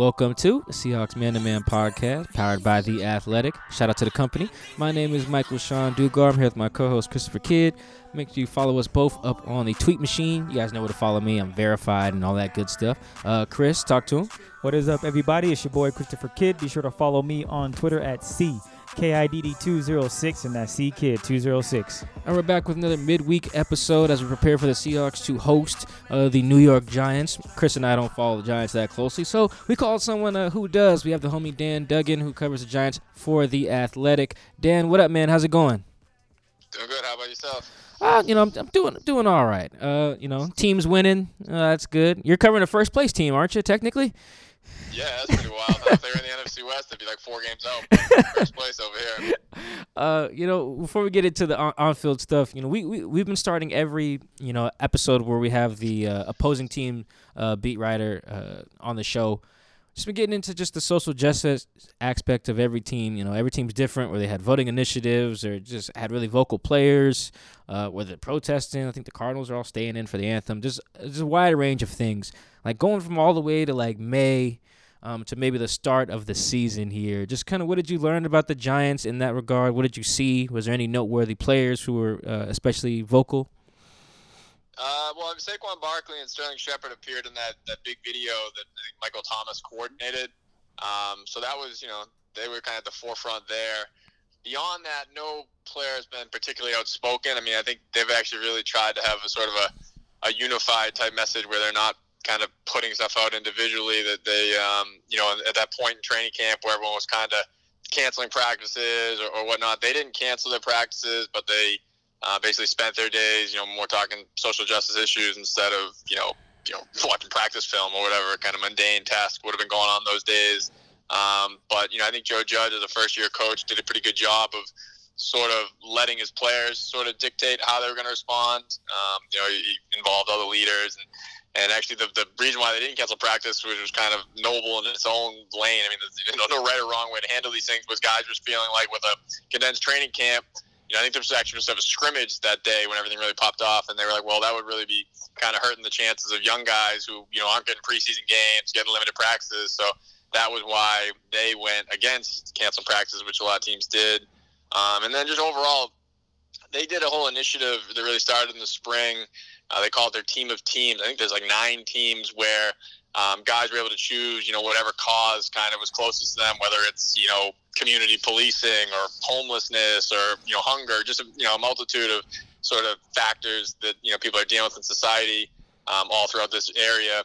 Welcome to the Seahawks Man to Man podcast, powered by The Athletic. Shout out to the company. My name is Michael-Shawn Dugar. I'm here with my co host, Christopher Kidd. Make sure you follow us both up on the tweet machine. You guys know where to follow me. I'm verified and all that good stuff. Uh, Chris, talk to him. What is up, everybody? It's your boy, Christopher Kidd. Be sure to follow me on Twitter at C. KIDD206, and that's C Kid 206. And we're back with another midweek episode as we prepare for the Seahawks to host uh, the New York Giants. Chris and I don't follow the Giants that closely, so we called someone uh, who does. We have the homie Dan Duggan who covers the Giants for The Athletic. Dan, what up, man? How's it going? Doing good. How about yourself? Uh, you know, I'm, I'm doing doing all right. Uh, you know, team's winning. Uh, that's good. You're covering a first place team, aren't you? Technically. Yeah, that's pretty wild. if they were in the NFC West, it'd be like four games out. First place over here. Uh, you know, before we get into the on- field stuff, you know, we, we we've been starting every you know episode where we have the uh, opposing team uh, beat writer uh, on the show. Just been getting into just the social justice aspect of every team. You know, every team's different, where they had voting initiatives or just had really vocal players, uh, where they're protesting. I think the Cardinals are all staying in for the anthem. Just, just a wide range of things. Like going from all the way to like May um, to maybe the start of the season here. Just kind of what did you learn about the Giants in that regard? What did you see? Was there any noteworthy players who were uh, especially vocal? Uh, well, Saquon Barkley and Sterling Shepard appeared in that, that big video that Michael Thomas coordinated. Um, so that was, you know, they were kind of at the forefront there. Beyond that, no player has been particularly outspoken. I mean, I think they've actually really tried to have a sort of a, a unified type message where they're not kind of putting stuff out individually that they, um, you know, at that point in training camp where everyone was kind of canceling practices or, or, whatnot, they didn't cancel their practices, but they uh, basically spent their days, you know, more talking social justice issues instead of, you know, you know, watching practice film or whatever kind of mundane task would have been going on those days. Um, but you know, I think Joe Judge, as a first-year coach, did a pretty good job of sort of letting his players sort of dictate how they were going to respond. Um, you know, he involved other leaders and and actually, the, the reason why they didn't cancel practice, which was kind of noble in its own lane. I mean, there's no, no right or wrong way to handle these things. Was guys were feeling like with a condensed training camp, you know, I think there was actually just a scrimmage that day when everything really popped off, and they were like, well, that would really be kind of hurting the chances of young guys who you know aren't getting preseason games, getting limited practices. So that was why they went against cancel practices, which a lot of teams did. Um, and then just overall, they did a whole initiative that really started in the spring uh, they call it their team of teams. I think there's like nine teams where um, guys were able to choose, you know, whatever cause kind of was closest to them, whether it's, you know, community policing or homelessness or, you know, hunger, just, a, you know, a multitude of sort of factors that, you know, people are dealing with in society um, all throughout this area.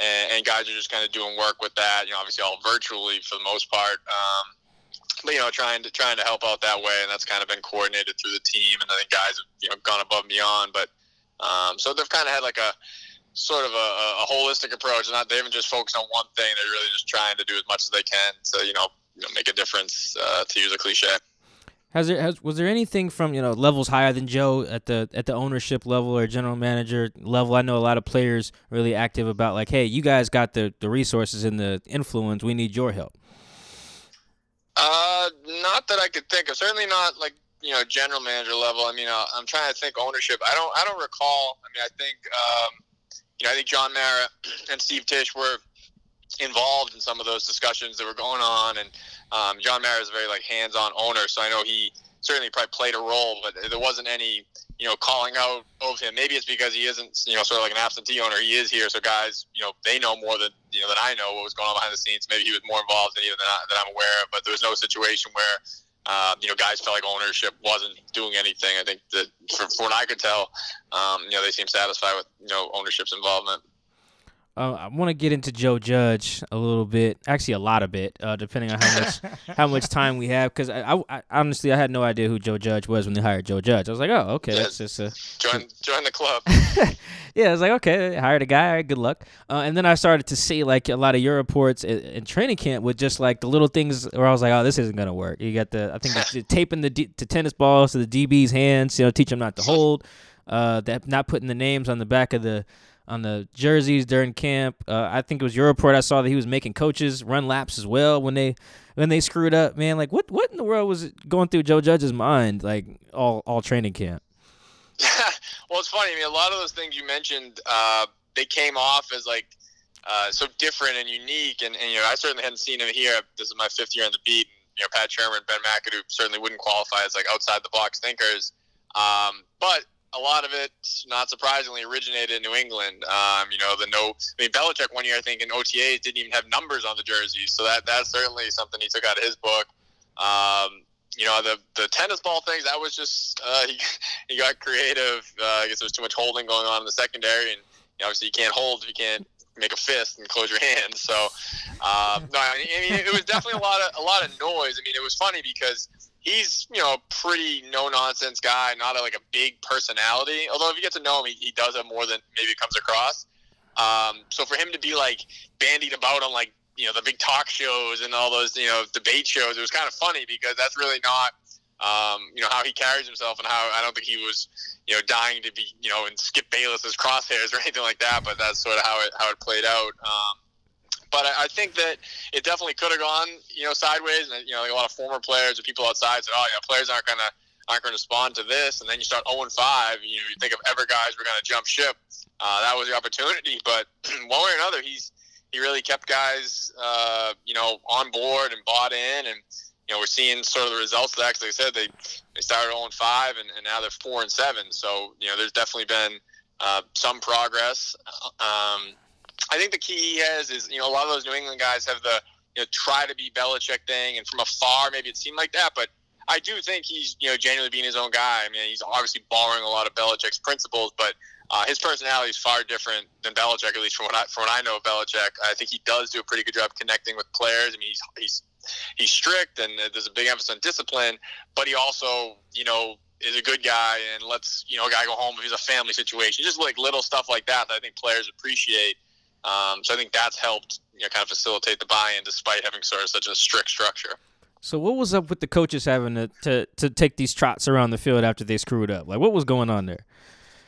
And, and, guys are just kind of doing work with that, you know, obviously all virtually for the most part. Um, but you know, trying to trying to help out that way, and that's kind of been coordinated through the team. And I think guys have you know gone above and beyond. But um, so they've kind of had like a sort of a, a, holistic approach. Not they haven't just focused on one thing. They're really just trying to do as much as they can to you know, you know make a difference. Uh, to use a cliche. Has there has, was there anything from you know levels higher than Joe at the at the ownership level or general manager level? I know a lot of players really active about like, hey, you guys got the the resources and the influence. We need your help. Uh, not that I could think of. Certainly not like you know general manager level. I mean, uh, I'm trying to think ownership. I don't I don't recall. I mean, I think um, you know I think John Mara and Steve Tisch were involved in some of those discussions that were going on, and um, John Mara is a very like hands-on owner, so I know he certainly probably played a role, but there wasn't any you know calling out of him. Maybe it's because he isn't you know sort of like an absentee owner. He is here, so guys you know they know more than you know than I know what was going on behind the scenes. Maybe he was more involved than even than, I, than I'm aware of, but there was no situation where uh, you know, guys felt like ownership wasn't doing anything. I think that, from what I could tell, um, you know, they seem satisfied with you know ownership's involvement. Uh, I want to get into Joe Judge a little bit, actually a lot of bit, uh, depending on how much how much time we have. Because I, I, I, honestly I had no idea who Joe Judge was when they hired Joe Judge. I was like, oh, okay, yeah, that's just a join join the club. yeah, I was like, okay, hired a guy. Right, good luck. Uh, and then I started to see like a lot of your reports in, in, training camp with just like the little things where I was like, oh, this isn't gonna work. You got the I think the, taping the, D, the tennis balls to the DB's hands, you know, teach them not to hold. Uh, that not putting the names on the back of the on the jerseys during camp. Uh, I think it was your report. I saw that he was making coaches run laps as well when they when they screwed up. Man, like what what in the world was going through Joe Judge's mind? Like all all training camp. well, it's funny. I mean, a lot of those things you mentioned, uh, they came off as like uh, so different and unique. And, and, you know, I certainly hadn't seen him here. This is my fifth year on the beat. And, you know, Pat Shurmur, Ben McAdoo certainly wouldn't qualify as like outside the box thinkers. Um, but a lot of it, not surprisingly, originated in New England. Um, you know, the no, I mean, Belichick one year, I think in OTAs didn't even have numbers on the jerseys, so that that's certainly something he took out of his book. Um, you know, the the tennis ball things, that was just uh, he, he got creative. Uh, I guess there was too much holding going on in the secondary, and you know, obviously you can't hold you can't make a fist and close your hands. So, uh, no, I mean, it was definitely a lot of a lot of noise. I mean, it was funny because he's you know a pretty no nonsense guy, not a, like a big personality. Although if you get to know him, he, he does have more than maybe comes across. Um, so for him to be like bandied about on like you know the big talk shows and all those you know debate shows, it was kind of funny because that's really not um, you know how he carries himself and how I don't think he was you know dying to be you know in Skip Bayless's crosshairs or anything like that. But that's sort of how it how it played out. Um, but I, I think that it definitely could have gone, you know, sideways. And you know, like a lot of former players or people outside said, "Oh, yeah, players aren't gonna aren't gonna respond to this." And then you start 0 and 5. You, know, you think of ever guys were gonna jump ship. Uh, that was the opportunity, but one way or another, he's he really kept guys, uh, you know, on board and bought in, and you know, we're seeing sort of the results of that. Cause like I said, they they started 0 and 5, and, and now they're 4 and 7. So you know, there's definitely been uh, some progress. Um, I think the key he has is, you know, a lot of those New England guys have the, you know, try to be Belichick thing, and from afar, maybe it seemed like that, but I do think he's, you know, genuinely being his own guy. I mean, he's obviously borrowing a lot of Belichick's principles, but uh, his personality is far different than Belichick, at least from what I from what I know of Belichick. I think he does do a pretty good job connecting with players. I mean, he's he's he's strict, and there's a big emphasis on discipline, but he also, you know, is a good guy and lets you know a guy go home if he's a family situation. Just like little stuff like that that I think players appreciate. Um, so I think that's helped you know kind of facilitate the buy-in despite having sort of such a strict structure. So what was up with the coaches having to, to, to take these trots around the field after they screwed up? Like what was going on there?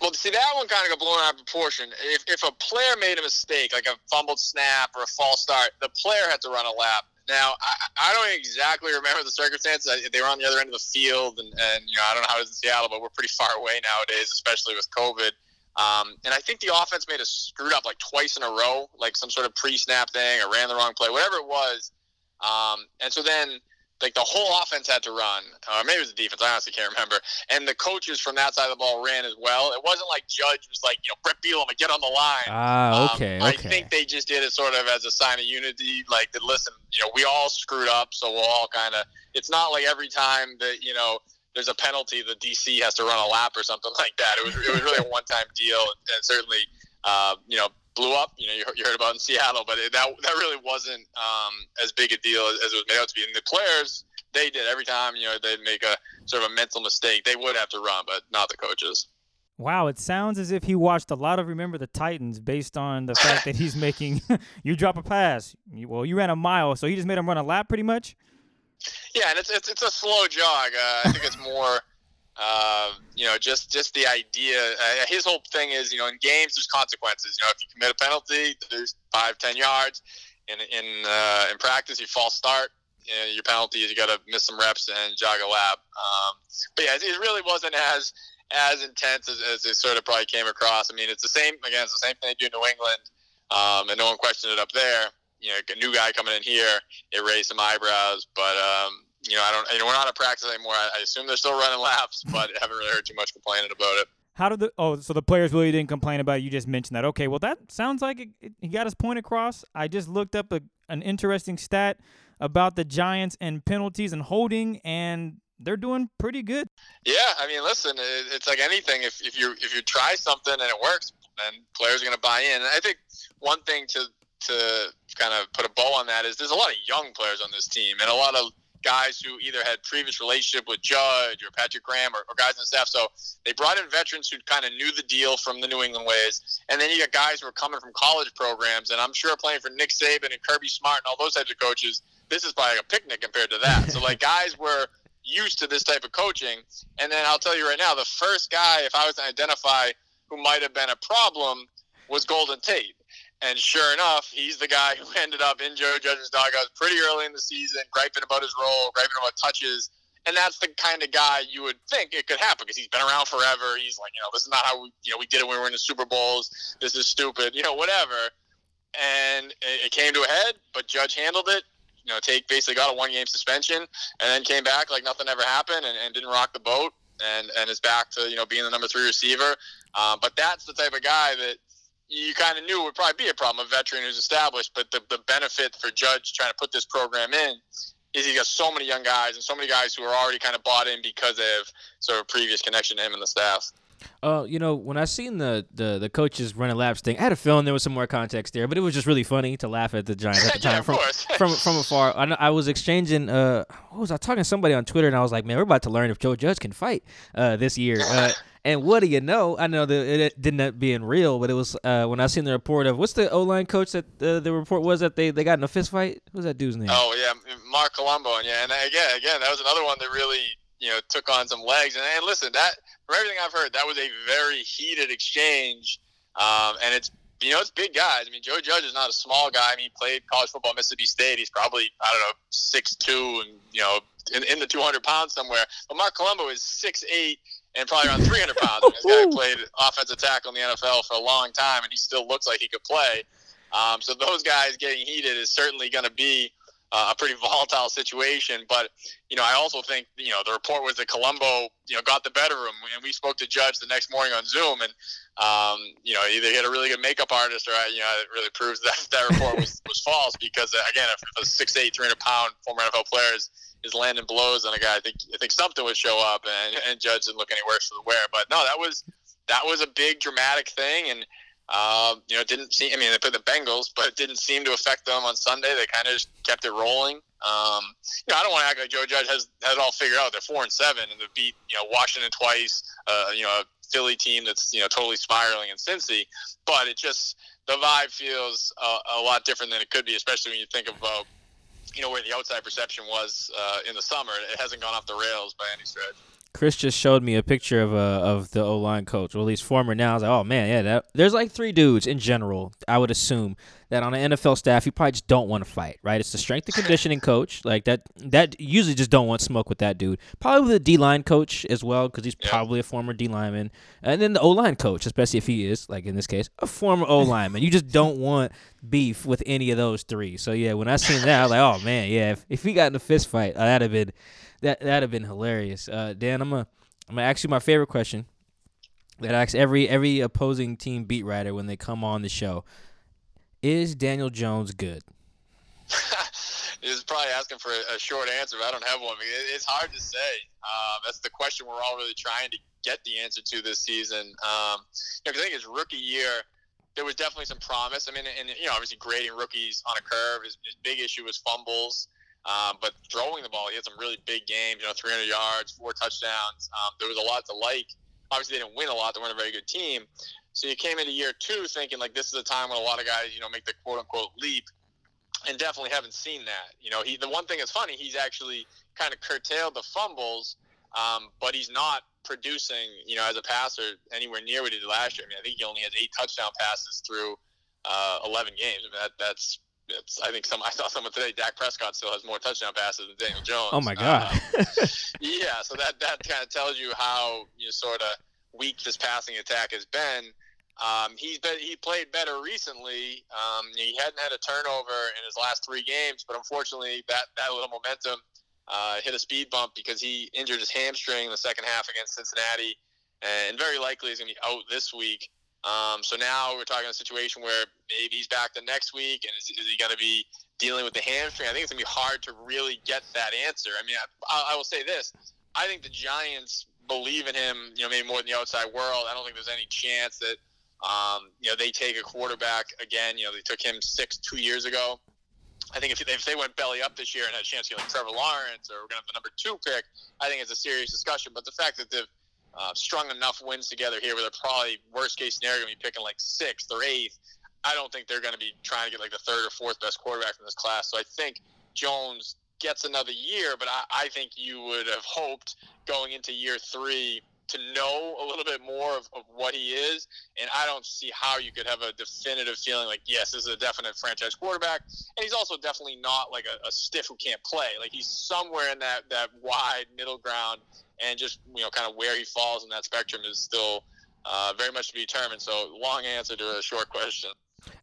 Well, see that one kind of got blown out of proportion. If if a player made a mistake, like a fumbled snap or a false start, the player had to run a lap. Now I, I don't exactly remember the circumstances. They were on the other end of the field, and, and you know I don't know how it is in Seattle, but we're pretty far away nowadays, especially with COVID. Um, and I think the offense made a screwed up like twice in a row, like some sort of pre-snap thing or ran the wrong play, whatever it was. Um, and so then like the whole offense had to run, or maybe it was the defense. I honestly can't remember. And the coaches from that side of the ball ran as well. It wasn't like Judge was like, you know, Bret Bielema, get on the line. Ah, okay, um, okay. I think they just did it sort of as a sign of unity. Like, that, listen, you know, we all screwed up, so we'll all kind of. It's not like every time that you know there's a penalty, the DC has to run a lap or something like that. It was it was really a one time deal, and, certainly uh, you know blew up. You know you, you heard about in Seattle, but it, that that really wasn't um, as big a deal as, as it was made out to be. And the players they did every time you know they'd make a sort of a mental mistake, they would have to run, but not the coaches. Wow, it sounds as if he watched a lot of Remember the Titans based on the fact that he's making you drop a pass. Well, you ran a mile, so he just made him run a lap pretty much. Yeah, and it's it's, it's a slow jog. Uh, I think it's more. Uh, you know, just just the idea. Uh, his whole thing is, you know, in games there's consequences. You know, if you commit a penalty, there's five, ten yards. In in uh, in practice, you false start. You know, your penalty is you got to miss some reps and jog a lap. Um, but yeah, it, really wasn't as as intense as, as it sort of probably came across. I mean, it's the same again. It's the same thing they do in New England, um, and no one questioned it up there. You know, a new guy coming in here, it raised some eyebrows, but um, you know, I don't. You know, we're not at practice anymore. I, I assume they're still running laps, but haven't really heard too much complaining about it. How did the oh so the players really didn't complain about it. you just mentioned that okay well that sounds like it, it, he got his point across I just looked up a, an interesting stat about the Giants and penalties and holding and they're doing pretty good. Yeah, I mean, listen, it's like anything. If, if you if you try something and it works, then players are going to buy in. And I think one thing to to kind of put a bow on that is there's a lot of young players on this team and a lot of guys who either had previous relationship with Judge or Patrick Graham or, or guys on the staff. So they brought in veterans who kind of knew the deal from the New England ways, and then you got guys who are coming from college programs. And I'm sure playing for Nick Saban and Kirby Smart and all those types of coaches, this is probably like a picnic compared to that. so like guys were used to this type of coaching. And then I'll tell you right now, the first guy, if I was to identify who might have been a problem, was Golden Tate. And sure enough, he's the guy who ended up in Joe Judge's doghouse pretty early in the season, griping about his role, griping about touches. And that's the kind of guy you would think it could happen because he's been around forever. He's like, you know, this is not how we, you know, we did it when we were in the Super Bowls. This is stupid, you know, whatever. And it came to a head, but Judge handled it you know, Tate basically got a one game suspension and then came back like nothing ever happened and, and didn't rock the boat and, and is back to, you know, being the number three receiver. Um, but that's the type of guy that you kind of knew would probably be a problem, a veteran who's established. But the, the benefit for Judge trying to put this program in is he got so many young guys and so many guys who are already kind of bought in because of sort of previous connection to him and the staff. Uh, you know, when I seen the, the the coaches running laps thing, I had a feeling there was some more context there, but it was just really funny to laugh at the Giants at the time yeah, from, from from afar. I, I was exchanging. Uh, what was I talking to somebody on Twitter, and I was like, man, we're about to learn if Joe Judge can fight uh, this year. Uh, and what do you know? I know that it didn't being real, but it was uh, when I seen the report of what's the O line coach that uh, the report was that they, they got in a fist fight. What was that dude's name? Oh yeah, Marc Colombo, and yeah, and again, again, that was another one that really you know took on some legs. And, and listen, that from everything I've heard, that was a very heated exchange. Um, and it's you know it's big guys. I mean, Joe Judge is not a small guy. I mean, he played college football at Mississippi State. He's probably I don't know six two and you know in, in the two hundred pounds somewhere. But Marc Colombo is six eight and probably around 300 pounds. this guy played offensive tackle in the NFL for a long time, and he still looks like he could play. Um, so those guys getting heated is certainly going to be uh, a pretty volatile situation. But you know, I also think you know the report was that Colombo you know got the better of him, and we spoke to Judge the next morning on Zoom, and um, you know either he had a really good makeup artist, or you know it really proves that that report was, was false because uh, again, if a six eight, three hundred pound former NFL player is, is landing blows on a guy, I think I think something would show up, and, and Judge didn't look any worse for the wear. But no, that was that was a big dramatic thing, and um, you know, didn't seem. I mean, they played the Bengals, but it didn't seem to affect them on Sunday. They kind of just kept it rolling. Um, you know, I don't want to act like Joe Judge has has it all figured out. They're four and seven, and they beat you know Washington twice. Uh, you know, a Philly team that's you know totally spiraling in Cincy. But it just the vibe feels a lot different than it could be, especially when you think about you know where the outside perception was uh, in the summer. It hasn't gone off the rails by any stretch. Chris just showed me a picture of uh, of the O line coach, or at least former now. I was like, oh man, yeah, that, there's like three dudes in general. I would assume that on an NFL staff, you probably just don't want to fight, right? It's the strength and conditioning coach, like that. That usually just don't want smoke with that dude. Probably the D line coach as well, because he's probably a former D lineman, and then the O line coach, especially if he is, like in this case, a former O lineman. You just don't want beef with any of those three. So yeah, when I seen that, I was like, oh man, yeah, if, if he got in a fist fight, that'd have been that that'd have been hilarious. Uh, Dan, I'm gonna I'm gonna ask you my favorite question that asks every every opposing team beat writer when they come on the show. Is Daniel Jones good? He's probably asking for a, short answer. I don't have one. it's hard to say. Uh, that's the question we're all really trying to get the answer to this season. Um, you know, I think his rookie year, there was definitely some promise. I mean, and you know, obviously grading rookies on a curve. His, his big issue was fumbles. Um, but throwing the ball, he had some really big games. You know, 300 yards, four touchdowns. Um, there was a lot to like. Obviously, they didn't win a lot. They weren't a very good team. So you came into year two thinking like this is a time when a lot of guys, you know, make the quote unquote leap. and definitely haven't seen that. You know, he the one thing that's funny, he's actually kind of curtailed the fumbles, um, but he's not producing, you know, as a passer anywhere near what he did last year. I mean, I think he only has eight touchdown passes through uh, 11 games. I mean, that, that's it's, I think some I saw someone today. Dak Prescott still has more touchdown passes than Daniel Jones. Oh my god. Um, yeah, so that that kind of tells you how you know, sort of weak this passing attack has been. Um, he's been he played better recently. Um, he hadn't had a turnover in his last three games, but unfortunately, that that little momentum uh, hit a speed bump because he injured his hamstring in the second half against Cincinnati, and very likely is going to be out this week. Um, so now we're talking a situation where maybe he's back the next week, and is, is he going to be dealing with the hamstring? I think it's going to be hard to really get that answer. I mean, I, I will say this: I think the Giants believe in him, you know, maybe more than the outside world. I don't think there's any chance that, um, you know, they take a quarterback again. You know, they took him six two years ago. I think if, if they went belly up this year and had a chance to get like Trevor Lawrence or we're going to have the number two pick, I think it's a serious discussion. But the fact that they've uh, strung enough wins together here where they're probably worst case scenario going to be picking like sixth or eighth. I don't think they're going to be trying to get like the third or fourth best quarterback in this class. So I think Jones gets another year, but I, I think you would have hoped going into year three to know a little bit more of, of what he is. And I don't see how you could have a definitive feeling like, yes, this is a definite franchise quarterback. And he's also definitely not like a, a stiff who can't play. Like he's somewhere in that, that wide middle ground and just, you know, kind of where he falls in that spectrum is still uh, very much to be determined. So long answer to a short question.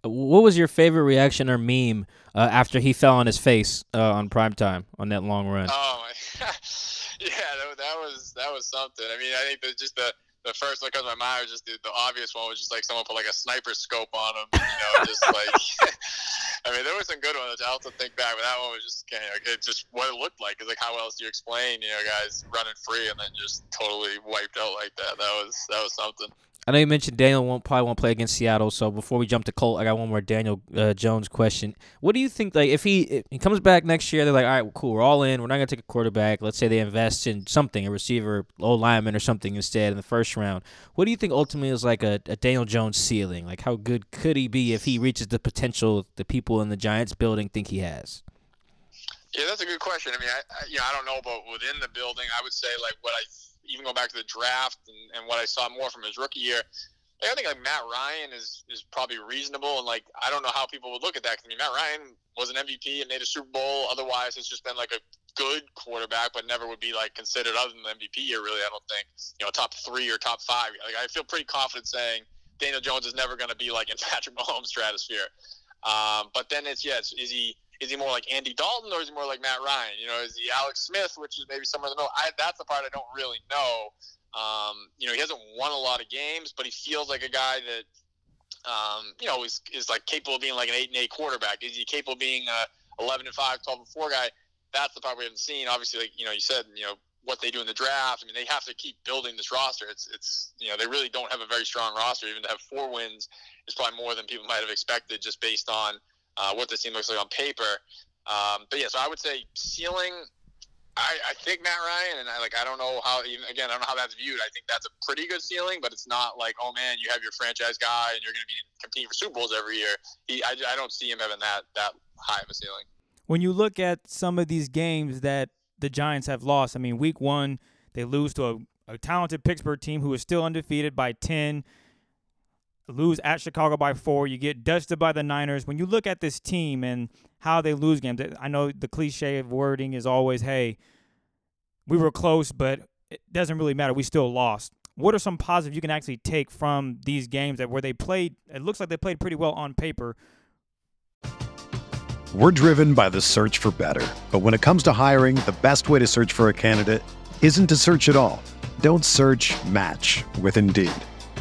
What was your favorite reaction or meme uh, after he fell on his face uh, on prime time on that long run? Oh my, yeah, that, that was that was something. I mean, I think that just the the first one comes to my mind was just the, the obvious one was just like someone put like a sniper scope on him, you know, just like. I mean, there were some good ones. I also think back, but that one was just kind of it just what it looked like. Is like how else do you explain, you know, guys running free and then just totally wiped out like that? That was that was something. I know you mentioned Daniel won't probably won't play against Seattle. So before we jump to Colt, I got one more Daniel uh, Jones question. What do you think? Like, if he if he comes back next year, they're like, all right, well, cool, we're all in. We're not gonna take a quarterback. Let's say they invest in something, a receiver, old lineman, or something instead in the first round. What do you think ultimately is like a, a Daniel Jones ceiling? Like, how good could he be if he reaches the potential the people in the Giants building think he has? Yeah, that's a good question. I mean, I, I you know I don't know but within the building. I would say like what I even go back to the draft and, and what I saw more from his rookie year. I think like Matt Ryan is is probably reasonable, and like I don't know how people would look at that. I mean, Matt Ryan was an MVP and made a Super Bowl. Otherwise, it's just been like a good quarterback, but never would be like considered other than the MVP year. Really, I don't think you know top three or top five. Like I feel pretty confident saying Daniel Jones is never going to be like in Patrick Mahomes' stratosphere. Um, but then it's yes, is he is he more like Andy Dalton or is he more like Matt Ryan? You know, is he Alex Smith, which is maybe somewhere in the middle? I, that's the part I don't really know. Um, you know, he hasn't won a lot of games, but he feels like a guy that, um, you know, is, is like capable of being like an eight and eight quarterback. Is he capable of being a 11 and five, 12 and four guy? That's the part we haven't seen. Obviously, like, you know, you said, you know, what they do in the draft. I mean, they have to keep building this roster. It's, it's, you know, they really don't have a very strong roster. Even to have four wins is probably more than people might have expected just based on uh, what this team looks like on paper. Um, but yeah, so I would say ceiling. I, I think Matt Ryan, and I like I don't know how even again I don't know how that's viewed. I think that's a pretty good ceiling, but it's not like oh man, you have your franchise guy and you're going to be competing for Super Bowls every year. He, I, I don't see him having that that high of a ceiling. When you look at some of these games that the Giants have lost, I mean, Week One they lose to a, a talented Pittsburgh team who is still undefeated by ten lose at Chicago by four. You get dusted by the Niners. When you look at this team and how they lose games, I know the cliche of wording is always, hey, we were close, but it doesn't really matter. We still lost. What are some positives you can actually take from these games that where they played? It looks like they played pretty well on paper. We're driven by the search for better. But when it comes to hiring, the best way to search for a candidate isn't to search at all. Don't search match with Indeed.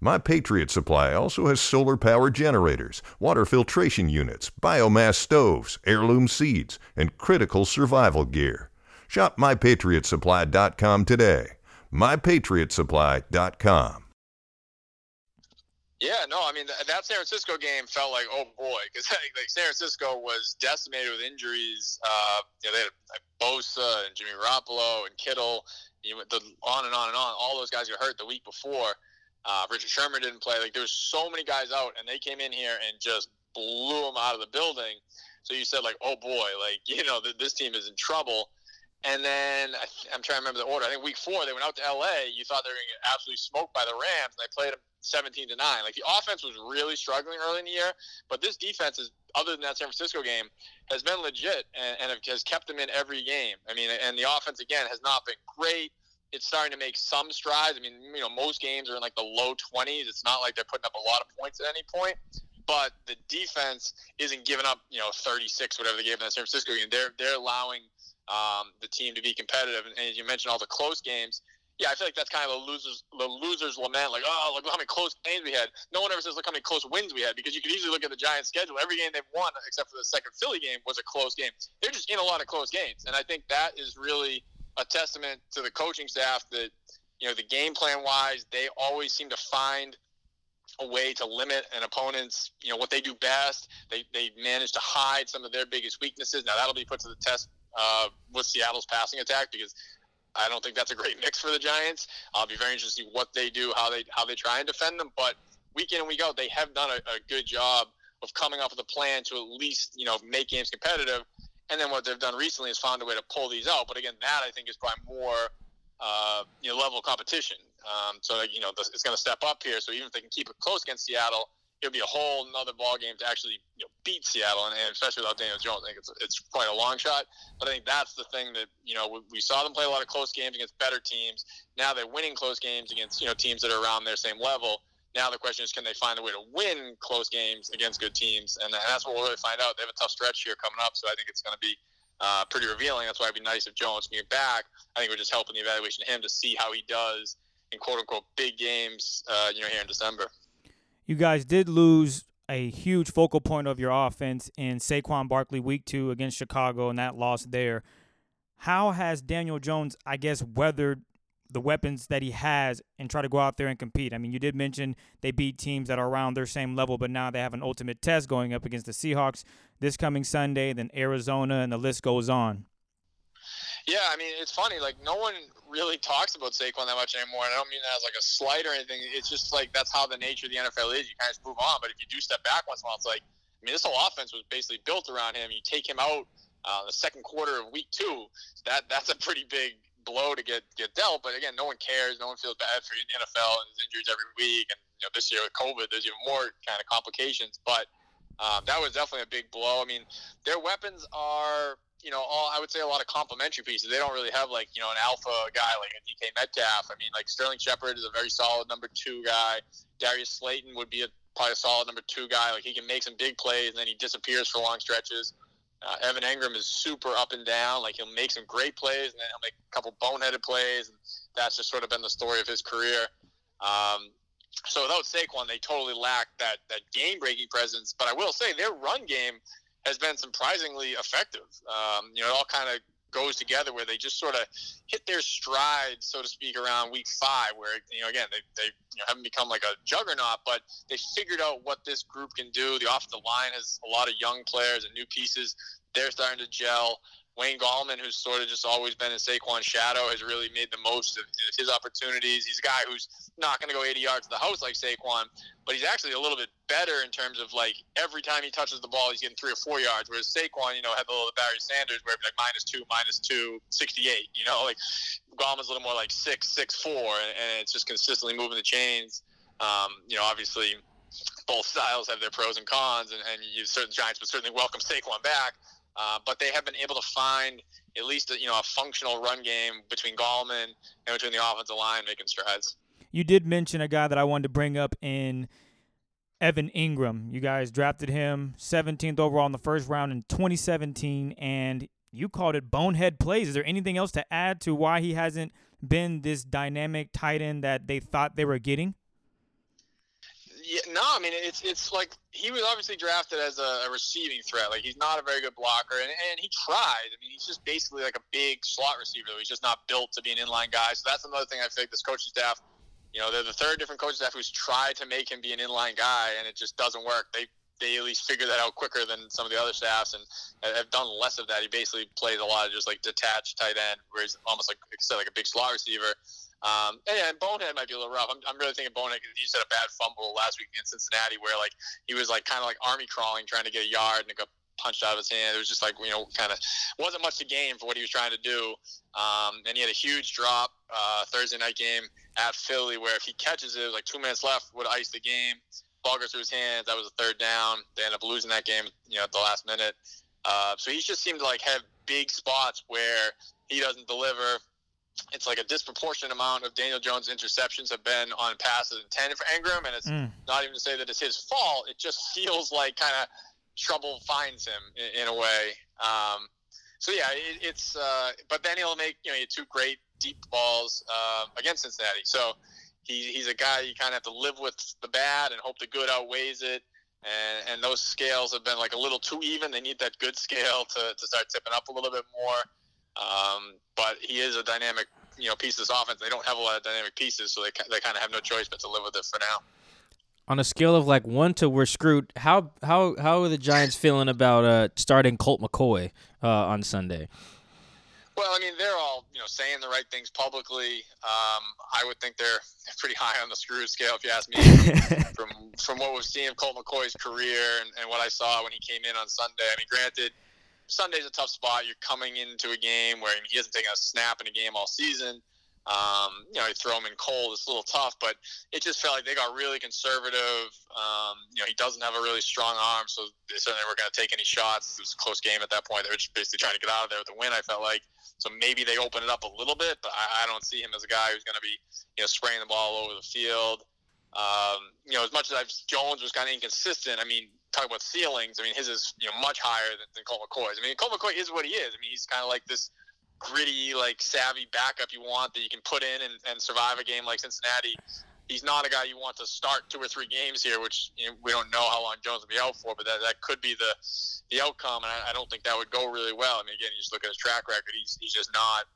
My Patriot Supply also has solar power generators, water filtration units, biomass stoves, heirloom seeds, and critical survival gear. Shop MyPatriotSupply.com today. MyPatriotSupply.com. Yeah, no, I mean th- that San Francisco game felt like oh boy, because like, like, San Francisco was decimated with injuries. Uh, you know, they had like, Bosa and Jimmy Garoppolo and Kittle. You went the, on and on and on. All those guys got hurt the week before. Uh, Richard Sherman didn't play. Like there's so many guys out, and they came in here and just blew them out of the building. So you said like, oh boy, like you know th- this team is in trouble. And then I am trying to remember the order. I think week four they went out to LA. You thought they were going to get absolutely smoked by the Rams, and they played them 17 to nine. Like the offense was really struggling early in the year, but this defense is other than that San Francisco game has been legit and, and has kept them in every game. I mean, and the offense again has not been great it's starting to make some strides. I mean, you know, most games are in like the low 20s. It's not like they're putting up a lot of points at any point, but the defense isn't giving up, you know, 36, whatever they gave in that San Francisco game. They're they're allowing um, the team to be competitive. And, and you mentioned all the close games. Yeah, I feel like that's kind of the losers the losers lament. Like, oh, look how many close games we had. No one ever says look how many close wins we had because you could easily look at the Giants' schedule. Every game they've won, except for the second Philly game, was a close game. They're just in a lot of close games, and I think that is really a testament to the coaching staff that you know the game plan wise they always seem to find a way to limit an opponent's you know what they do best they they manage to hide some of their biggest weaknesses now that'll be put to the test uh, with Seattle's passing attack because I don't think that's a great mix for the Giants. I'll be very interested to see what they do, how they how they try and defend them. But week in and week out, they have done a, a good job of coming up with a plan to at least you know make games competitive. And then what they've done recently is found a way to pull these out. But again, that I think is probably more uh, you know level of competition. Um, so you know it's going to step up here. So even if they can keep it close against Seattle, it'll be a whole another ball game to actually you know, beat Seattle, and, and, especially without Daniel Jones, I think it's it's quite a long shot. But I think that's the thing that you know we, we, saw them play a lot of close games against better teams. Now they're winning close games against you know teams that are around their same level. Now the question is, can they find a way to win close games against good teams? And, that's what we'll really find out. They have a tough stretch here coming up, so I think it's going to be uh, pretty revealing. That's why it'd be nice if Jones can get back. I think we're just helping the evaluation of him to see how he does in quote unquote big games, uh, you know, here in December. You guys did lose a huge focal point of your offense in Saquon Barkley week two against Chicago and that loss there. How has Daniel Jones, I guess, weathered the weapons that he has and try to go out there and compete. I mean, you did mention they beat teams that are around their same level, but now they have an ultimate test going up against the Seahawks this coming Sunday, then Arizona, and the list goes on. Yeah, I mean, it's funny. Like, no one really talks about Saquon that much anymore. And I don't mean that as like a slight or anything. It's just like that's how the nature of the NFL is. You kind of move on. But if you do step back once in a while, it's like, I mean, this whole offense was basically built around him. You take him out uh, the second quarter of week two, that that's a pretty big blow to get get dealt. But again, no one cares. No one feels bad for the NFL and his injuries every week. And you know, this year with COVID, there's even more kind of complications. But um, that was definitely a big blow. I mean, their weapons are you know, all I would say a lot of complementary pieces. They don't really have like you know an alpha guy like a DK Metcalf. I mean, like Sterling Shepard is a very solid number two guy. Darius Slayton would be a, probably a solid number two guy. Like he can make some big plays and then he disappears for long stretches. Uh, Evan Engram is super up and down. Like he'll make some great plays, and then he'll make a couple boneheaded plays, and that's just sort of been the story of his career. Um, so without Saquon, they totally lack that that game breaking presence. But I will say their run game has been surprisingly effective. Um, you know, it all kind of goes together where they just sort of hit their stride, so to speak, around week five, where you know again they, they you know, haven't become like a juggernaut, but they figured out what this group can do. The offensive line has a lot of young players and new pieces. They're starting to gel. Wayne Gallman, who's sort of just always been in Saquon's shadow, has really made the most of his opportunities. He's a guy who's not going to go 80 yards to the house like Saquon, but he's actually a little bit better in terms of like every time he touches the ball, he's getting three or four yards. Whereas Saquon, you know, had the little Barry Sanders where it'd be like minus two, minus two, 68. You know, like Gallman's a little more like six, six, four, and, and it's just consistently moving the chains. Um, you know, obviously both styles have their pros and cons, and, and you certain Giants would certainly welcome Saquon back. Uh, but they have been able to find at least a, you know a functional run game between Gallman and between the offensive line making strides. You did mention a guy that I wanted to bring up in Evan Engram. You guys drafted him 17th overall in the first round in 2017, and you called it bonehead plays. Is there anything else to add to why he hasn't been this dynamic tight end that they thought they were getting? Yeah, no, I mean it's it's like he was obviously drafted as a, a, receiving threat. Like he's not a very good blocker, and, and he tried. I mean, he's just basically like a big slot receiver. He's just not built to be an inline guy. So that's another thing I think this coaching staff, you know, they're the third different coaching staff who's tried to make him be an inline guy, and it just doesn't work. They they at least figure that out quicker than some of the other staffs, and have done less of that. He basically plays a lot of just like detached tight end, where he's almost like, like I said, like a big slot receiver. Um, and, and Bonehead might be a little rough. I'm, I'm really thinking Bonehead because he just had a bad fumble last week in Cincinnati where like he was like kind of like army crawling trying to get a yard and it got punched out of his hand. It was just like you know kind of wasn't much to gain for what he was trying to do. Um, and he had a huge drop uh, Thursday night game at Philly where if he catches it, like two minutes left would ice the game. Ball goes through his hands. That was a third down. They end up losing that game, you know, at the last minute. Uh, so he just seemed to like have big spots where he doesn't deliver it's like a disproportionate amount of Daniel Jones' interceptions have been on passes intended for Engram, and it's mm. not even to say that it's his fault. It just feels like kind of trouble finds him in, in a way. Um, so yeah, it, it's uh, but then he'll make you know two great deep balls uh, against Cincinnati. So he, he's a guy you kind of have to live with the bad and hope the good outweighs it. And, and those scales have been like a little too even. They need that good scale to, to start tipping up a little bit more. Um, but he is a dynamic, you know, piece of this offense. They don't have a lot of dynamic pieces, so they they kind of have no choice but to live with it for now. On a scale of like one to we're screwed, how how how are the Giants feeling about uh, starting Colt McCoy uh, on Sunday? Well, I mean, they're all you know saying the right things publicly. Um, I would think they're pretty high on the screw scale, if you ask me. from from what we've seen of Colt McCoy's career and, and what I saw when he came in on Sunday. I mean, granted, Sunday's a tough spot. You're coming into a game where he hasn't taken a snap in a game all season. Um, you know, you throw him in cold. It's a little tough, but it just felt like they got really conservative. Um, you know, he doesn't have a really strong arm, so they certainly weren't going to take any shots. It was a close game at that point. They were just basically trying to get out of there with a win. I felt like so maybe they open it up a little bit, but I, I don't see him as a guy who's going to be you know spraying the ball all over the field. Um, you know, as much as I've, Jones was kind of inconsistent. I mean, talk about ceilings. I mean, his is you know much higher than, than Colt McCoy's. I mean, Colt McCoy is what he is. I mean, he's kind of like this gritty, like savvy backup you want that you can put in and, and survive a game like Cincinnati. He's not a guy you want to start two or three games here, which you know, we don't know how long Jones will be out for, but that, that could be the the outcome, and I, I don't think that would go really well. I mean, again, you just look at his track record; he's he's just not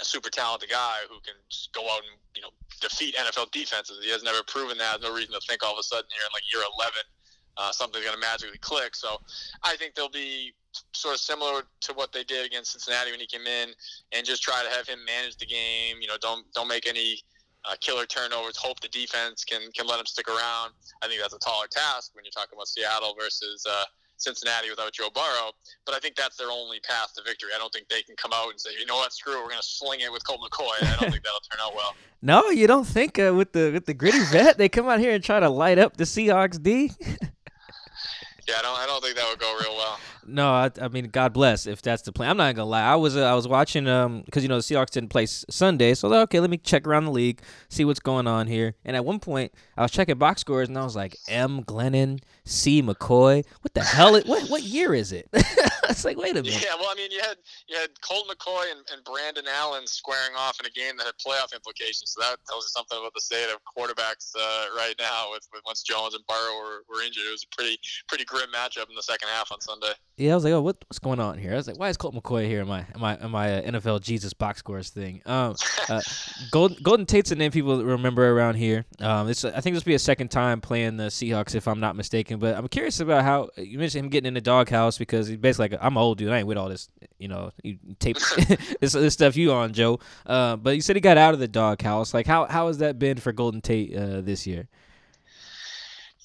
a super talented guy who can just go out and you know defeat NFL defenses. He has never proven that. no reason to think all of a sudden here in like year 11 uh, something's going to magically click. So I think they'll be sort of similar to what they did against Cincinnati when he came in, and just try to have him manage the game. You know, don't don't make any uh, killer turnovers. Hope the defense can can let him stick around. I think that's a taller task when you're talking about Seattle versus. Uh, Cincinnati without Joe Burrow, but I think that's their only path to victory. I don't think they can come out and say, you know what, screw it, we're going to sling it with Colt McCoy. I don't think that'll turn out well. No, you don't think uh, with the with the gritty vet they come out here and try to light up the Seahawks D? Yeah, I don't. I don't think that would go real well. No, I, I, mean, God bless if that's the plan. I'm not gonna lie. I was uh, I was watching um because you know the Seahawks didn't play Sunday, so like, okay, let me check around the league, see what's going on here. And at one point, I was checking box scores, and I was like, M. Glennon, C. McCoy. What the hell? What what year is it? it's like, wait a minute. Yeah, well, I mean, you had you had Colt McCoy and, and Brandon Allen squaring off in a game that had playoff implications. So that tells you something about the state of quarterbacks uh, right now. With, with once Jones and Burrow were, were injured, it was a pretty pretty grim matchup in the second half on Sunday. Yeah, I was like, oh, what, what's going on here? I was like, why is Colt McCoy here in my in my in my uh, NFL Jesus box scores thing? Um, uh, Golden Golden Tate's a name people remember around here. Um, it's I think this will be a second time playing the Seahawks if I'm not mistaken. But I'm curious about how you mentioned him getting in the doghouse because he's basically like, I'm an old dude. I ain't with all this, you know, you tape this, this stuff you on, Joe. Uh, but you said he got out of the doghouse. Like, how how has that been for Golden Tate uh, this year?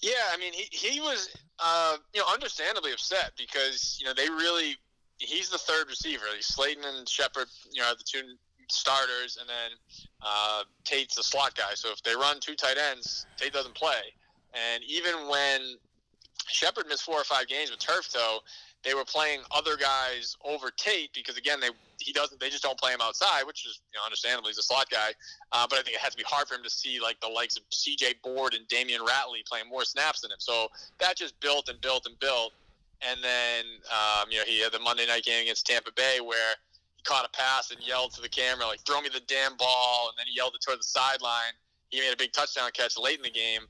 Yeah, I mean, he, he was, uh, you know, understandably upset because, you know, they really, he's the third receiver. Like Slayton and Shepard, you know, are the two starters, and then uh, Tate's the slot guy. So if they run two tight ends, Tate doesn't play. And even when Shepard missed four or five games with turf toe, they were playing other guys over Tate because again they he doesn't they just don't play him outside, which is you know he's a slot guy. Uh, but I think it has to be hard for him to see like the likes of C.J. Board and Damion Ratley playing more snaps than him. So that just built and built and built. And then um, you know he had the Monday night game against Tampa Bay where he caught a pass and yelled to the camera like "Throw me the damn ball," and then he yelled it toward the sideline he made a big touchdown catch late in the game.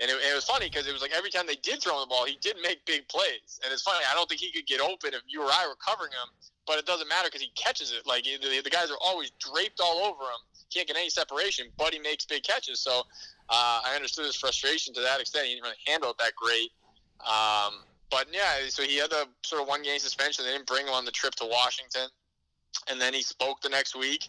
And it, it was funny because it was like every time they did throw him the ball, he did make big plays. And it's funny, I don't think he could get open if you or I were covering him, but it doesn't matter because he catches it. Like the, the, guys are always draped all over him. Can't get any separation, but he makes big catches. So uh, I understood his frustration to that extent. He didn't really handle it that great. Um, but yeah, so he had the sort of one game suspension. They didn't bring him on the trip to Washington. And then he spoke the next week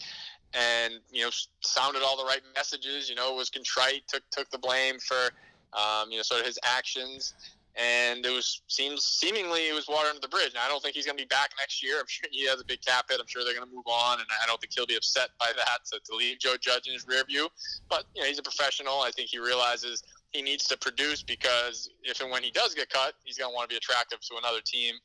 and you know sounded all the right messages. You know, was contrite, took took the blame for um, you know sort of his actions, and it was seems seemingly it was water under the bridge. And I don't think he's going to be back next year. I'm sure he has a big cap hit. I'm sure they're going to move on, and I don't think he'll be upset by that to, to leave Joe Judge in his rear view. But you know, he's a professional. I think he realizes he needs to produce because if and when he does get cut, he's going to want to be attractive to another team.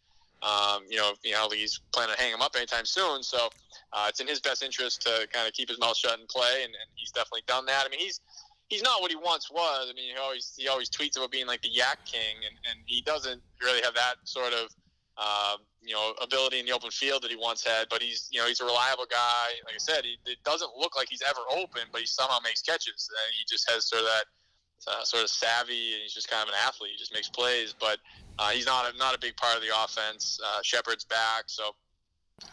Um, you know, you know, he's planning to hang him up anytime soon. So uh, it's in his best interest to kind of keep his mouth shut and play, and, and, he's definitely done that. I mean, he's he's not what he once was. I mean, he always he always tweets about being like the YAC king, and, and he doesn't really have that sort of uh, you know ability in the open field that he once had. But he's you know he's a reliable guy. Like I said, he, it doesn't look like he's ever open, but he somehow makes catches, and he just has sort of that. Uh, sort of savvy, and he's just kind of an athlete. He just makes plays, but uh, he's not a, not a big part of the offense. Uh, Shepard's back, so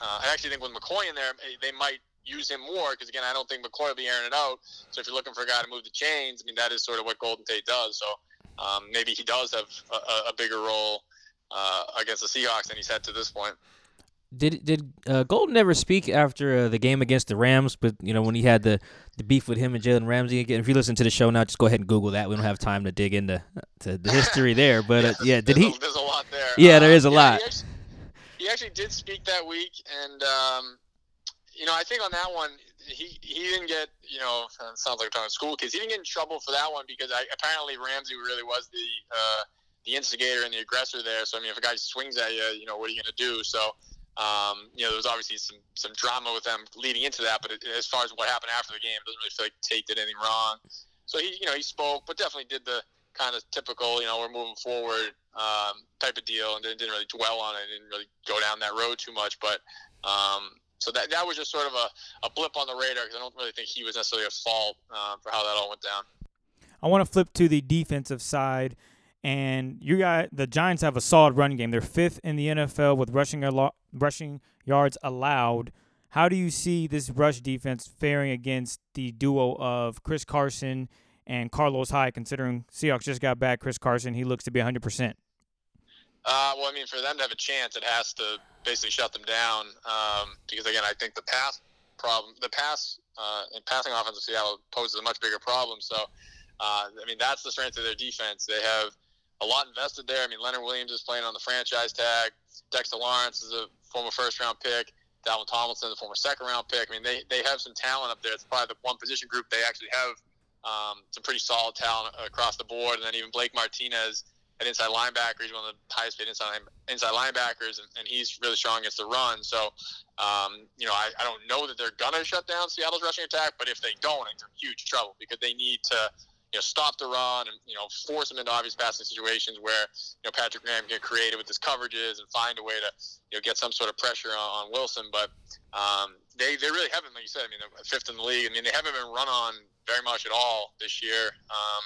uh, I actually think with McCoy in there, they might use him more because again, I don't think McCoy will be airing it out. So if you're looking for a guy to move the chains, I mean that is sort of what Golden Tate does. So um, maybe he does have a, a bigger role uh, against the Seahawks than he's had to this point. Did did uh, Golden ever speak after uh, the game against the Rams? But you know when he had the, the beef with him and Jalen Ramsey. Again, if you listen to the show now, just go ahead and Google that. We don't have time to dig into to the history there. But uh, yeah, did there's he? A, there's a lot there. Yeah, there is a yeah, lot. He actually, he actually, did speak that week, and um, you know I think on that one he he didn't get you know sounds like we're talking school kids. He didn't get in trouble for that one because I, apparently Ramsey really was the uh, the instigator and the aggressor there. So I mean, if a guy swings at you, you know what are you going to do? So um, you know, there was obviously some some drama with them leading into that, but as far as what happened after the game, it doesn't really feel like Tate did anything wrong. So he, you know, he spoke, but definitely did the kind of typical, you know, we're moving forward um, type of deal, and didn't really dwell on it, didn't really go down that road too much. But um, so that that was just sort of a, a blip on the radar because I don't really think he was necessarily at fault uh, for how that all went down. I want to flip to the defensive side. And you got the Giants have a solid run game. They're fifth in the NFL with rushing rushing yards allowed. How do you see this rush defense faring against the duo of Chris Carson and Carlos Hyde? Considering Seahawks just got back Chris Carson, he looks to be 100. percent uh, well, I mean, for them to have a chance, it has to basically shut them down. Um, because again, I think the pass problem, the pass uh, and passing offense of Seattle poses a much bigger problem. So, uh, I mean, that's the strength of their defense. They have a lot invested there. I mean, Leonard Williams is playing on the franchise tag. Dexter Lawrence is a former first round pick. Dalvin Tomlinson the former second round pick. I mean, they, they have some talent up there. It's probably the one position group they actually have um, some pretty solid talent across the board. And then even Blake Martinez an inside linebacker. He's one of the highest paid inside inside linebackers, and, and he's really strong against the run. So, um, you know, I, I don't know that they're gonna shut down Seattle's rushing attack, but if they don't, they're in huge trouble because they need to you know, stop the run and, you know, force them into obvious passing situations where, you know, Patrick Graham can get creative with his coverages and find a way to, you know, get some sort of pressure on, on Wilson. But um, they, they really haven't, like you said, I mean, fifth in the league. I mean, they haven't been run on very much at all this year. Um,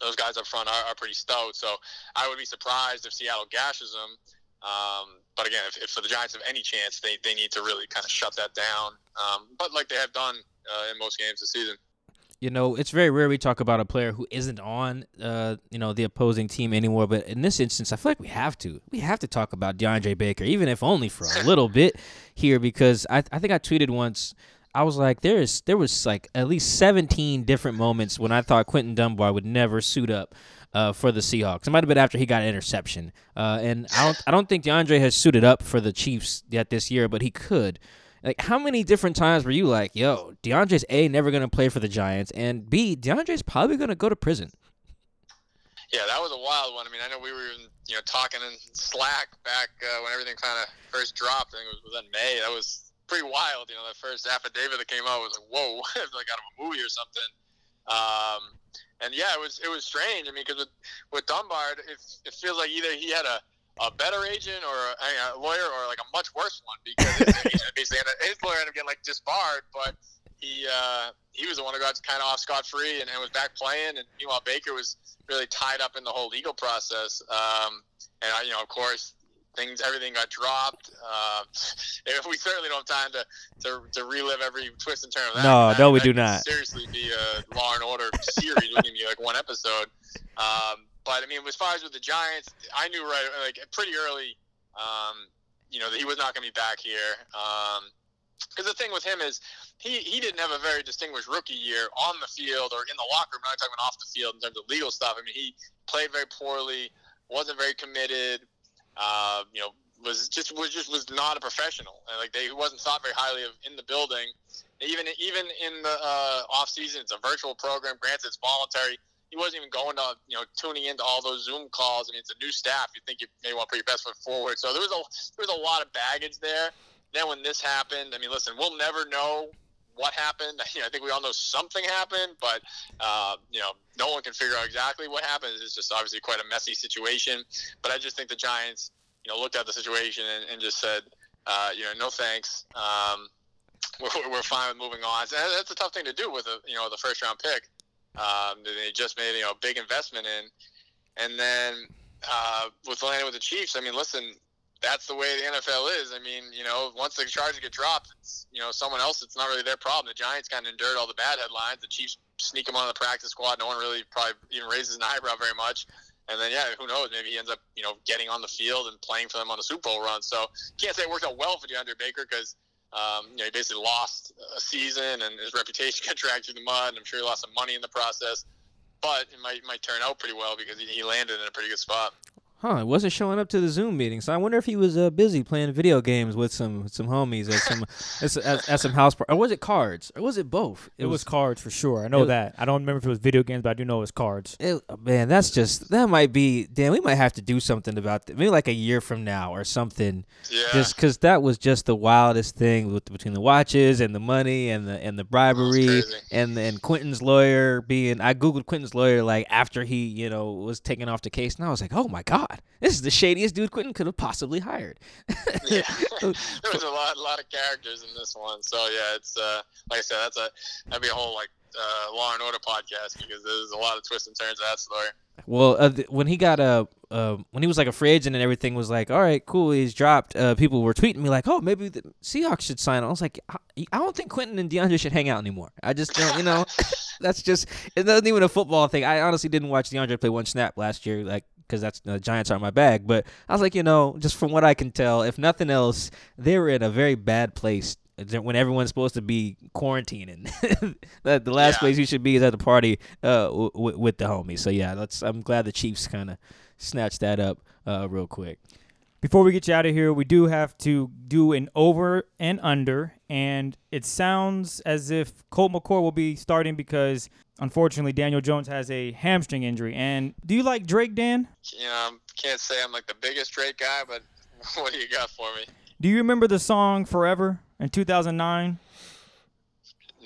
those guys up front are, are pretty stout. So I would be surprised if Seattle gashes them. Um, but again, if, if, for the Giants have any chance, they, they need to really kind of shut that down. Um, but like they have done uh, in most games this season you know, it's very rare we talk about a player who isn't on, uh, you know, the opposing team anymore. But in this instance, I feel like we have to. We have to talk about DeAndre Baker, even if only for a little bit here, because I, I think I tweeted once. I was like, there is, there was like at least 17 different moments when I thought Quinton Dunbar would never suit up. Uh, for the Seahawks. It might have been after he got an interception, uh, and I don't, I don't think DeAndre has suited up for the Chiefs yet this year, but he could. Like, how many different times were you like, yo, DeAndre's A, never going to play for the Giants, and B, DeAndre's probably going to go to prison? Yeah, that was a wild one. I mean, I know we were, you know, talking in Slack back uh, when everything kind of first dropped. I think it was within May. That was pretty wild. You know, that first affidavit that came out was like, whoa, it was like out of a movie or something. Um, and yeah, it was it was strange. I mean, because with with Dunbar, it, it feels like either he had a a better agent or a, a lawyer or like a much worse one because basically his lawyer ended up getting like disbarred, but he uh, he was the one who got kind of off scot free and, and, was back playing. And meanwhile, Baker was really tied up in the whole legal process. Um, and I, you know, of course, things everything got dropped. Uh, we certainly don't have time to, to, to relive every twist and turn of that. No, that, no, we do not. Seriously, be a Law and Order series. wouldn't be like one episode. Um, but I mean, as far as with the Giants, I knew right like pretty early, um, you know, that he was not going to be back here. Because um, the thing with him is, he he didn't have a very distinguished rookie year on the field or in the locker room. I'm not talking off the field in terms of legal stuff. I mean, he played very poorly, wasn't very committed. Uh, you know, was just was just was not a professional. And like they wasn't thought very highly of in the building. Even even in the uh, off season, it's a virtual program. Granted, it's voluntary he wasn't even going to you know tuning into all those Zoom calls. I mean, it's a new staff. You think you may want to put your best foot forward. So there was a there was a lot of baggage there. Then when this happened, I mean, listen, we'll never know what happened. You know, I think we all know something happened, but uh, you know, no one can figure out exactly what happened. It's just obviously quite a messy situation. But I just think the Giants, you know, looked at the situation and, and just said, uh, you know, no thanks. Um, we're, we're fine with moving on. That's a tough thing to do with a you know the first round pick um, they just made you know a big investment in, and then uh, with landing with the Chiefs, I mean, listen, that's the way the NFL is. I mean, you know, once the charges get dropped, it's you know someone else. It's not really their problem. The Giants kind of endured all the bad headlines. The Chiefs sneak him on the practice squad. No one really probably even raises an eyebrow very much. And then yeah, who knows? Maybe he ends up you know getting on the field and playing for them on the Super Bowl run. So can't say it worked out well for DeAndre Baker because um, you know, he basically lost a season and his reputation got dragged through the mud. And I'm sure he lost some money in the process, but it might might turn out pretty well because he, he landed in a pretty good spot. Huh? He wasn't showing up to the Zoom meeting, so I wonder if he was uh, busy playing video games with some some homies at some at, at, some house party, or was it cards, or was it both? It, it was, was, cards for sure. I know that. I don't remember if it was video games, but I do know it was cards. It, man, that's just that might be. Damn, we might have to do something about that. Maybe like a year from now or something. Yeah. Just because that was just the wildest thing with between the watches and the money and the and the bribery and and Quinton's lawyer being. I googled Quinton's lawyer like after he you know was taken off the case, and I was like, oh my god this is the shadiest dude Quinton could have possibly hired. yeah, there was a lot, lot of characters in this one. So yeah, it's uh, like I said, that's a that'd be a whole like uh, Law and Order podcast because there's a lot of twists and turns of that story. Well, uh, th- when he got a uh, uh, when he was like a free agent and everything was like, all right, cool, he's dropped. Uh, people were tweeting me like, oh, maybe the Seahawks should sign him. I was like, I, I don't think Quinton and DeAndre should hang out anymore. I just don't, you know, that's just it wasn't even a football thing. I honestly didn't watch DeAndre play one snap last year. Like because that's the Giants aren't my bag. But I was like, you know, just from what I can tell, if nothing else, they were in a very bad place when everyone's supposed to be quarantining. the last yeah. place you should be is at the party uh, w- w- with the homies. So yeah, let's. I'm glad the Chiefs kind of snatched that up uh, real quick. Before we get you out of here, we do have to do an over and under, and it sounds as if Colt McCoy will be starting because unfortunately, Daniel Jones has a hamstring injury. And do you like Drake, Dan? You know, I can't say I'm like the biggest Drake guy, but what do you got for me? Do you remember the song Forever in 2009?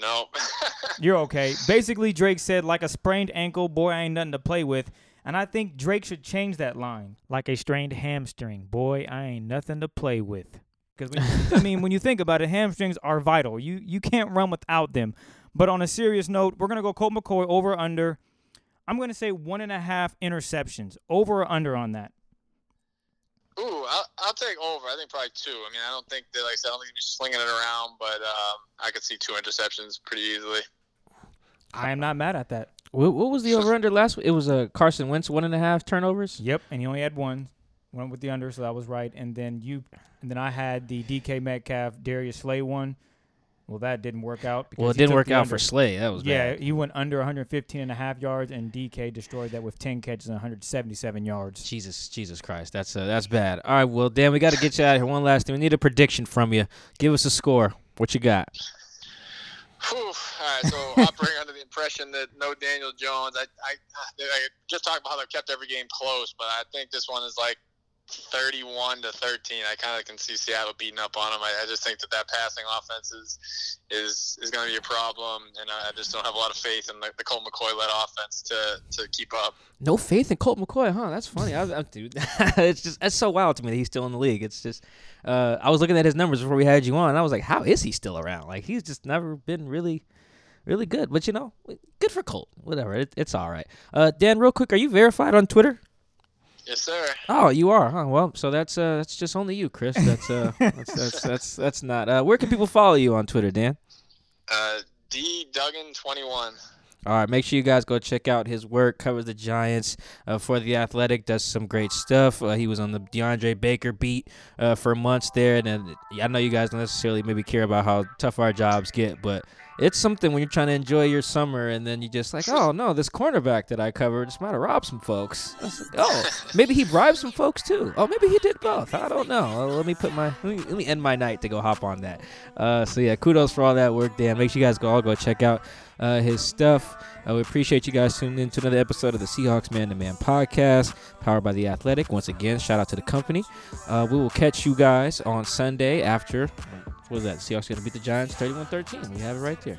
No. You're okay. Basically, Drake said, like a sprained ankle, boy, I ain't nothing to play with. And I think Drake should change that line. Like a strained hamstring, boy, I ain't nothing to play with. Because I mean, when you think about it, hamstrings are vital. You you can't run without them. But on a serious note, we're gonna go Colt McCoy over or under. I'm gonna say one and a half interceptions. Over or under on that. Ooh, I'll, I'll take over. I think probably two. I mean, I don't think that, like I said, I don't think he's slinging it around, but um, I could see two interceptions pretty easily. I am not mad at that. What, what was the over under last? week? It was a uh, Carson Wentz one and a half turnovers. Yep, and he only had one. Went with the under, so that was right. And then you, and then I had the DK Metcalf Darius Slay one. Well, that didn't work out. Because Well, it didn't work out under. for Slay. That was Yeah, bad. he went under 115 and a half yards, and DK destroyed that with 10 catches and 177 yards. Jesus, Jesus Christ, that's uh, that's bad. All right, well, Dan, we got to get you out of here. One last thing, we need a prediction from you. Give us a score. What you got? Whew. All right, so operating under the impression that no Daniel Jones. I, I, I just talked about how they've kept every game close, but I think this one is like 31 to 13. I kind of can see Seattle beating up on them. I, I just think that that passing offense is is, is going to be a problem, and I just don't have a lot of faith in the, the Colt McCoy led offense to to keep up. No faith in Colt McCoy, huh? That's funny. I, dude, it's just it's so wild to me that he's still in the league. It's just uh, I was looking at his numbers before we had you on, and I was like, how is he still around? Like he's just never been really, really good. But you know, good for Colt. Whatever, it, it's all right. Uh, Dan, real quick, are you verified on Twitter? Yes, sir. Oh, you are, huh? Well, so that's uh, that's just only you, Chris. That's uh, that's, that's that's that's not. Uh, where can people follow you on Twitter, Dan? Uh, D Duggan 21. All right, make sure you guys go check out his work. Covers the Giants uh, for the Athletic. Does some great stuff. Uh, he was on the DeAndre Baker beat uh, for months there, and then, I know you guys don't necessarily maybe care about how tough our jobs get, but it's something when you're trying to enjoy your summer, and then you just like, oh no, this cornerback that I covered just might have robbed some folks. Like, oh, maybe he bribed some folks too. Oh, maybe he did both. I don't know. Uh, let me put my let me, let me end my night to go hop on that. Uh, so yeah, kudos for all that work, Dan. Make sure you guys go all go check out uh, his stuff. Uh, we appreciate you guys tuning in to another episode of the Seahawks Man to Man podcast, powered by The Athletic. Once again, shout out to the company. Uh, we will catch you guys on Sunday after, what was that? Seahawks going to beat the Giants 31 13. We have it right there.